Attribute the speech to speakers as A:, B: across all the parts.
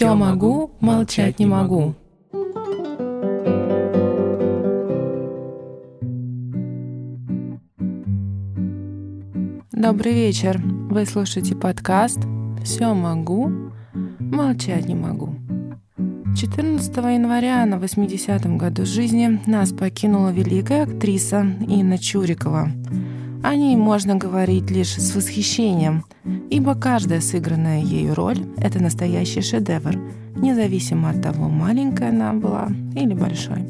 A: Все могу, молчать не могу. Добрый вечер. Вы слушаете подкаст «Все могу, молчать не могу». 14 января на 80-м году жизни нас покинула великая актриса Инна Чурикова. О ней можно говорить лишь с восхищением, ибо каждая сыгранная ею роль – это настоящий шедевр, независимо от того, маленькая она была или большой.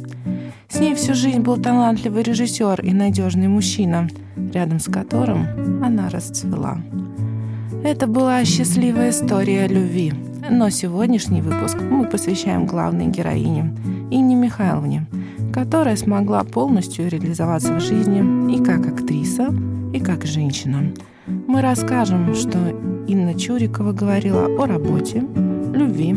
A: С ней всю жизнь был талантливый режиссер и надежный мужчина, рядом с которым она расцвела. Это была счастливая история любви. Но сегодняшний выпуск мы посвящаем главной героине Инне Михайловне, которая смогла полностью реализоваться в жизни и как актриса, и как женщина. Мы расскажем, что Инна Чурикова говорила о работе, любви,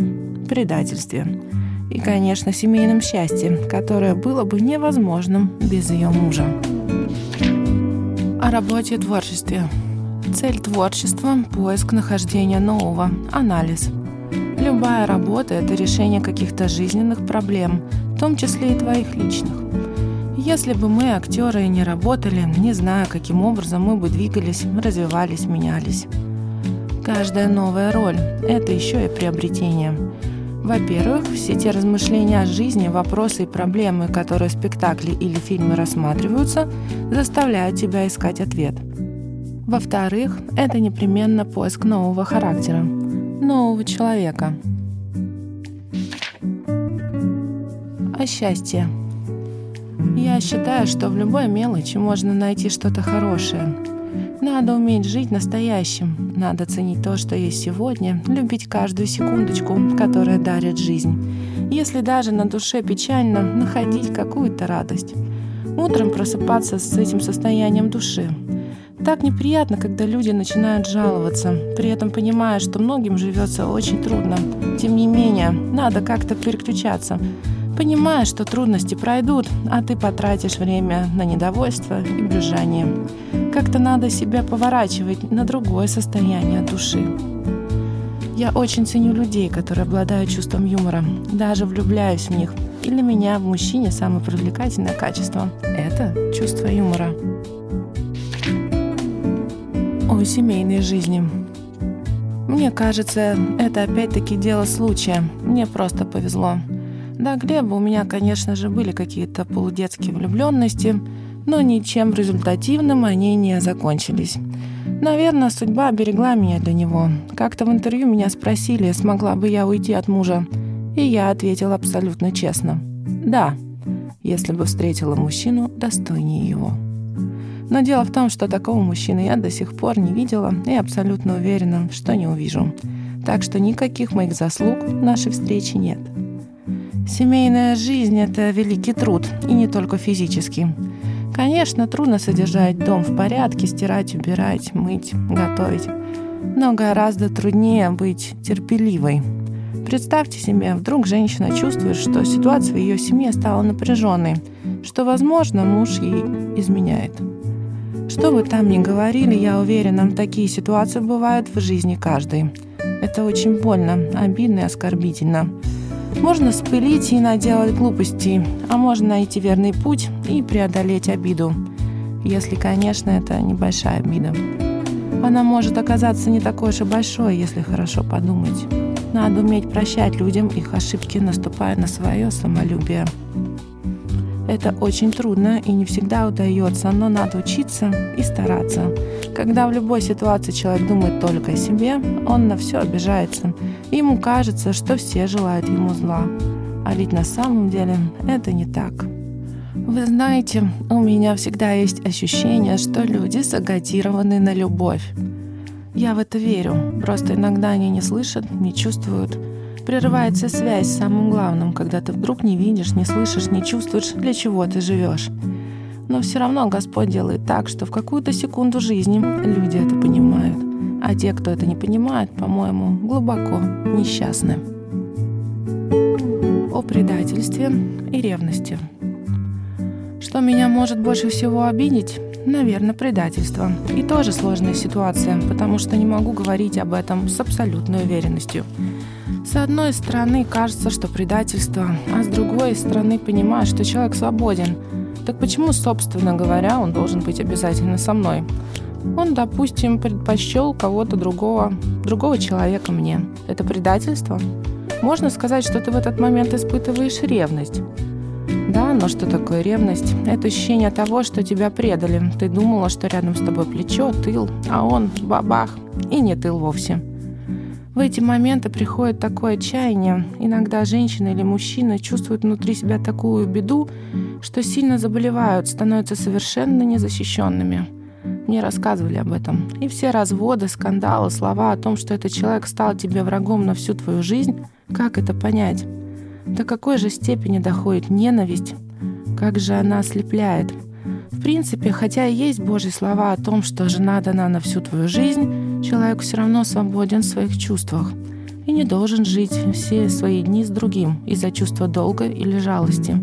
A: предательстве – и, конечно, семейном счастье, которое было бы невозможным без ее мужа. О работе и творчестве. Цель творчества – поиск нахождения нового, анализ. Любая работа – это решение каких-то жизненных проблем, том числе и твоих личных. Если бы мы, актеры, не работали, не зная, каким образом мы бы двигались, развивались, менялись. Каждая новая роль – это еще и приобретение – во-первых, все те размышления о жизни, вопросы и проблемы, которые в спектакле или фильме рассматриваются, заставляют тебя искать ответ. Во-вторых, это непременно поиск нового характера, нового человека. О счастье. Я считаю, что в любой мелочи можно найти что-то хорошее – надо уметь жить настоящим. Надо ценить то, что есть сегодня, любить каждую секундочку, которая дарит жизнь. Если даже на душе печально, находить какую-то радость. Утром просыпаться с этим состоянием души. Так неприятно, когда люди начинают жаловаться, при этом понимая, что многим живется очень трудно. Тем не менее, надо как-то переключаться, понимая, что трудности пройдут, а ты потратишь время на недовольство и брюзжание. Как-то надо себя поворачивать на другое состояние души. Я очень ценю людей, которые обладают чувством юмора. Даже влюбляюсь в них. И для меня в мужчине самое привлекательное качество – это чувство юмора. О семейной жизни. Мне кажется, это опять-таки дело случая. Мне просто повезло. Да, Глеба у меня, конечно же, были какие-то полудетские влюбленности – но ничем результативным они не закончились. Наверное, судьба берегла меня для него. Как-то в интервью меня спросили, смогла бы я уйти от мужа. И я ответила абсолютно честно. Да, если бы встретила мужчину достойнее его. Но дело в том, что такого мужчины я до сих пор не видела и абсолютно уверена, что не увижу. Так что никаких моих заслуг нашей встрече нет. Семейная жизнь – это великий труд, и не только физический. Конечно, трудно содержать дом в порядке, стирать, убирать, мыть, готовить. Но гораздо труднее быть терпеливой. Представьте себе, вдруг женщина чувствует, что ситуация в ее семье стала напряженной, что, возможно, муж ей изменяет. Что бы там ни говорили, я уверена, такие ситуации бывают в жизни каждой. Это очень больно, обидно и оскорбительно. Можно спылить и наделать глупостей, а можно найти верный путь и преодолеть обиду. Если, конечно, это небольшая обида. Она может оказаться не такой уж и большой, если хорошо подумать. Надо уметь прощать людям их ошибки, наступая на свое самолюбие. Это очень трудно и не всегда удается, но надо учиться и стараться. Когда в любой ситуации человек думает только о себе, он на все обижается. Ему кажется, что все желают ему зла. А ведь на самом деле это не так. Вы знаете, у меня всегда есть ощущение, что люди сагатированы на любовь. Я в это верю, просто иногда они не слышат, не чувствуют, Прерывается связь с самым главным, когда ты вдруг не видишь, не слышишь, не чувствуешь, для чего ты живешь. Но все равно Господь делает так, что в какую-то секунду жизни люди это понимают. А те, кто это не понимает, по-моему, глубоко несчастны. О предательстве и ревности. Что меня может больше всего обидеть? Наверное, предательство. И тоже сложная ситуация, потому что не могу говорить об этом с абсолютной уверенностью. С одной стороны, кажется, что предательство, а с другой стороны, понимаешь, что человек свободен. Так почему, собственно говоря, он должен быть обязательно со мной? Он, допустим, предпочел кого-то другого, другого человека мне. Это предательство? Можно сказать, что ты в этот момент испытываешь ревность. Да, но что такое ревность? Это ощущение того, что тебя предали. Ты думала, что рядом с тобой плечо, тыл, а он бабах, и не тыл вовсе. В эти моменты приходит такое отчаяние. Иногда женщина или мужчина чувствуют внутри себя такую беду, что сильно заболевают, становятся совершенно незащищенными. Мне рассказывали об этом. И все разводы, скандалы, слова о том, что этот человек стал тебе врагом на всю твою жизнь, как это понять? До какой же степени доходит ненависть? Как же она ослепляет? В принципе, хотя и есть Божьи слова о том, что жена дана на всю твою жизнь, человек все равно свободен в своих чувствах и не должен жить все свои дни с другим из-за чувства долга или жалости.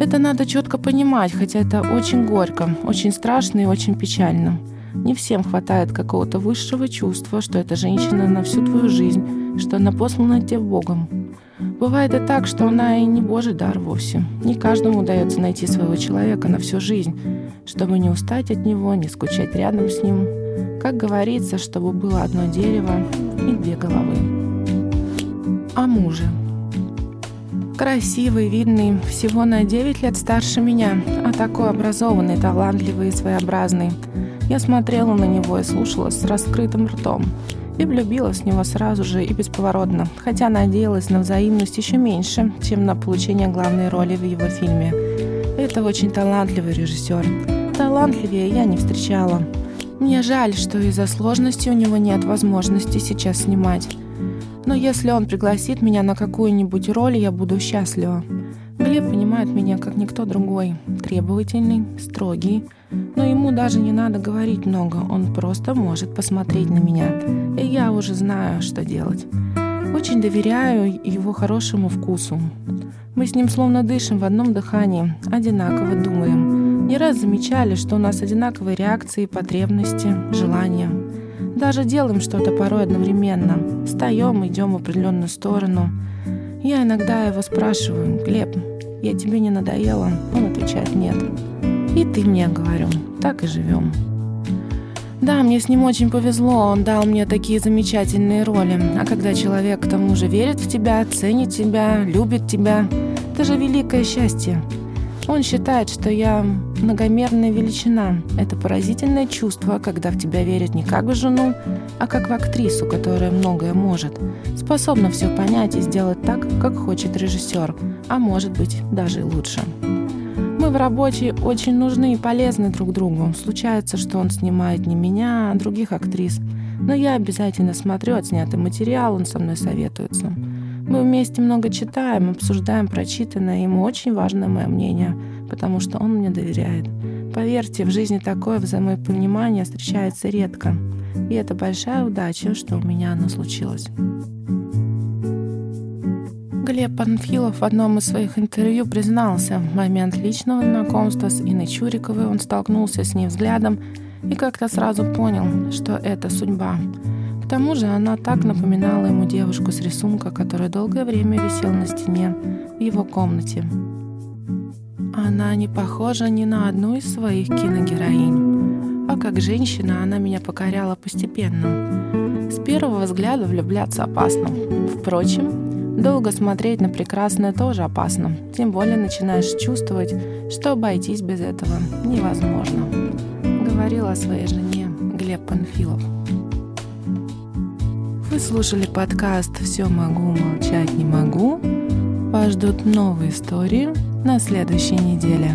A: Это надо четко понимать, хотя это очень горько, очень страшно и очень печально. Не всем хватает какого-то высшего чувства, что эта женщина на всю твою жизнь, что она послана тебе Богом. Бывает и так, что она и не Божий дар вовсе. Не каждому удается найти своего человека на всю жизнь, чтобы не устать от него, не скучать рядом с ним. Как говорится, чтобы было одно дерево и две головы. О муже. Красивый, видный, всего на 9 лет старше меня, а такой образованный, талантливый и своеобразный. Я смотрела на него и слушала с раскрытым ртом и влюбилась в него сразу же и бесповоротно, хотя надеялась на взаимность еще меньше, чем на получение главной роли в его фильме. Это очень талантливый режиссер. Талантливее я не встречала. Мне жаль, что из-за сложности у него нет возможности сейчас снимать. Но если он пригласит меня на какую-нибудь роль, я буду счастлива. Глеб понимает меня как никто другой. Требовательный, строгий, но ему даже не надо говорить много, он просто может посмотреть на меня. И я уже знаю, что делать. Очень доверяю его хорошему вкусу. Мы с ним словно дышим в одном дыхании, одинаково думаем. Не раз замечали, что у нас одинаковые реакции, потребности, желания. Даже делаем что-то порой одновременно. Встаем, идем в определенную сторону. Я иногда его спрашиваю, «Глеб, я тебе не надоела?» Он отвечает, «Нет». И ты мне, говорю, так и живем. Да, мне с ним очень повезло, он дал мне такие замечательные роли. А когда человек к тому же верит в тебя, ценит тебя, любит тебя, это же великое счастье. Он считает, что я многомерная величина. Это поразительное чувство, когда в тебя верят не как в жену, а как в актрису, которая многое может. Способна все понять и сделать так, как хочет режиссер, а может быть даже и лучше. Мы в работе очень нужны и полезны друг другу. Случается, что он снимает не меня, а других актрис. Но я обязательно смотрю отснятый материал, он со мной советуется. Мы вместе много читаем, обсуждаем прочитанное, ему очень важно мое мнение, потому что он мне доверяет. Поверьте, в жизни такое взаимопонимание встречается редко. И это большая удача, что у меня оно случилось. Глеб Панфилов в одном из своих интервью признался, в момент личного знакомства с Инной Чуриковой он столкнулся с ней взглядом и как-то сразу понял, что это судьба. К тому же она так напоминала ему девушку с рисунка, которая долгое время висела на стене в его комнате. Она не похожа ни на одну из своих киногероинь. А как женщина она меня покоряла постепенно. С первого взгляда влюбляться опасно. Впрочем, Долго смотреть на прекрасное тоже опасно, тем более начинаешь чувствовать, что обойтись без этого невозможно. Говорил о своей жене Глеб Панфилов. Вы слушали подкаст «Все могу, молчать не могу». Вас ждут новые истории на следующей неделе.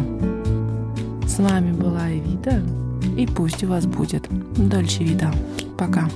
A: С вами была Эвита, и пусть у вас будет дольше вида. Пока.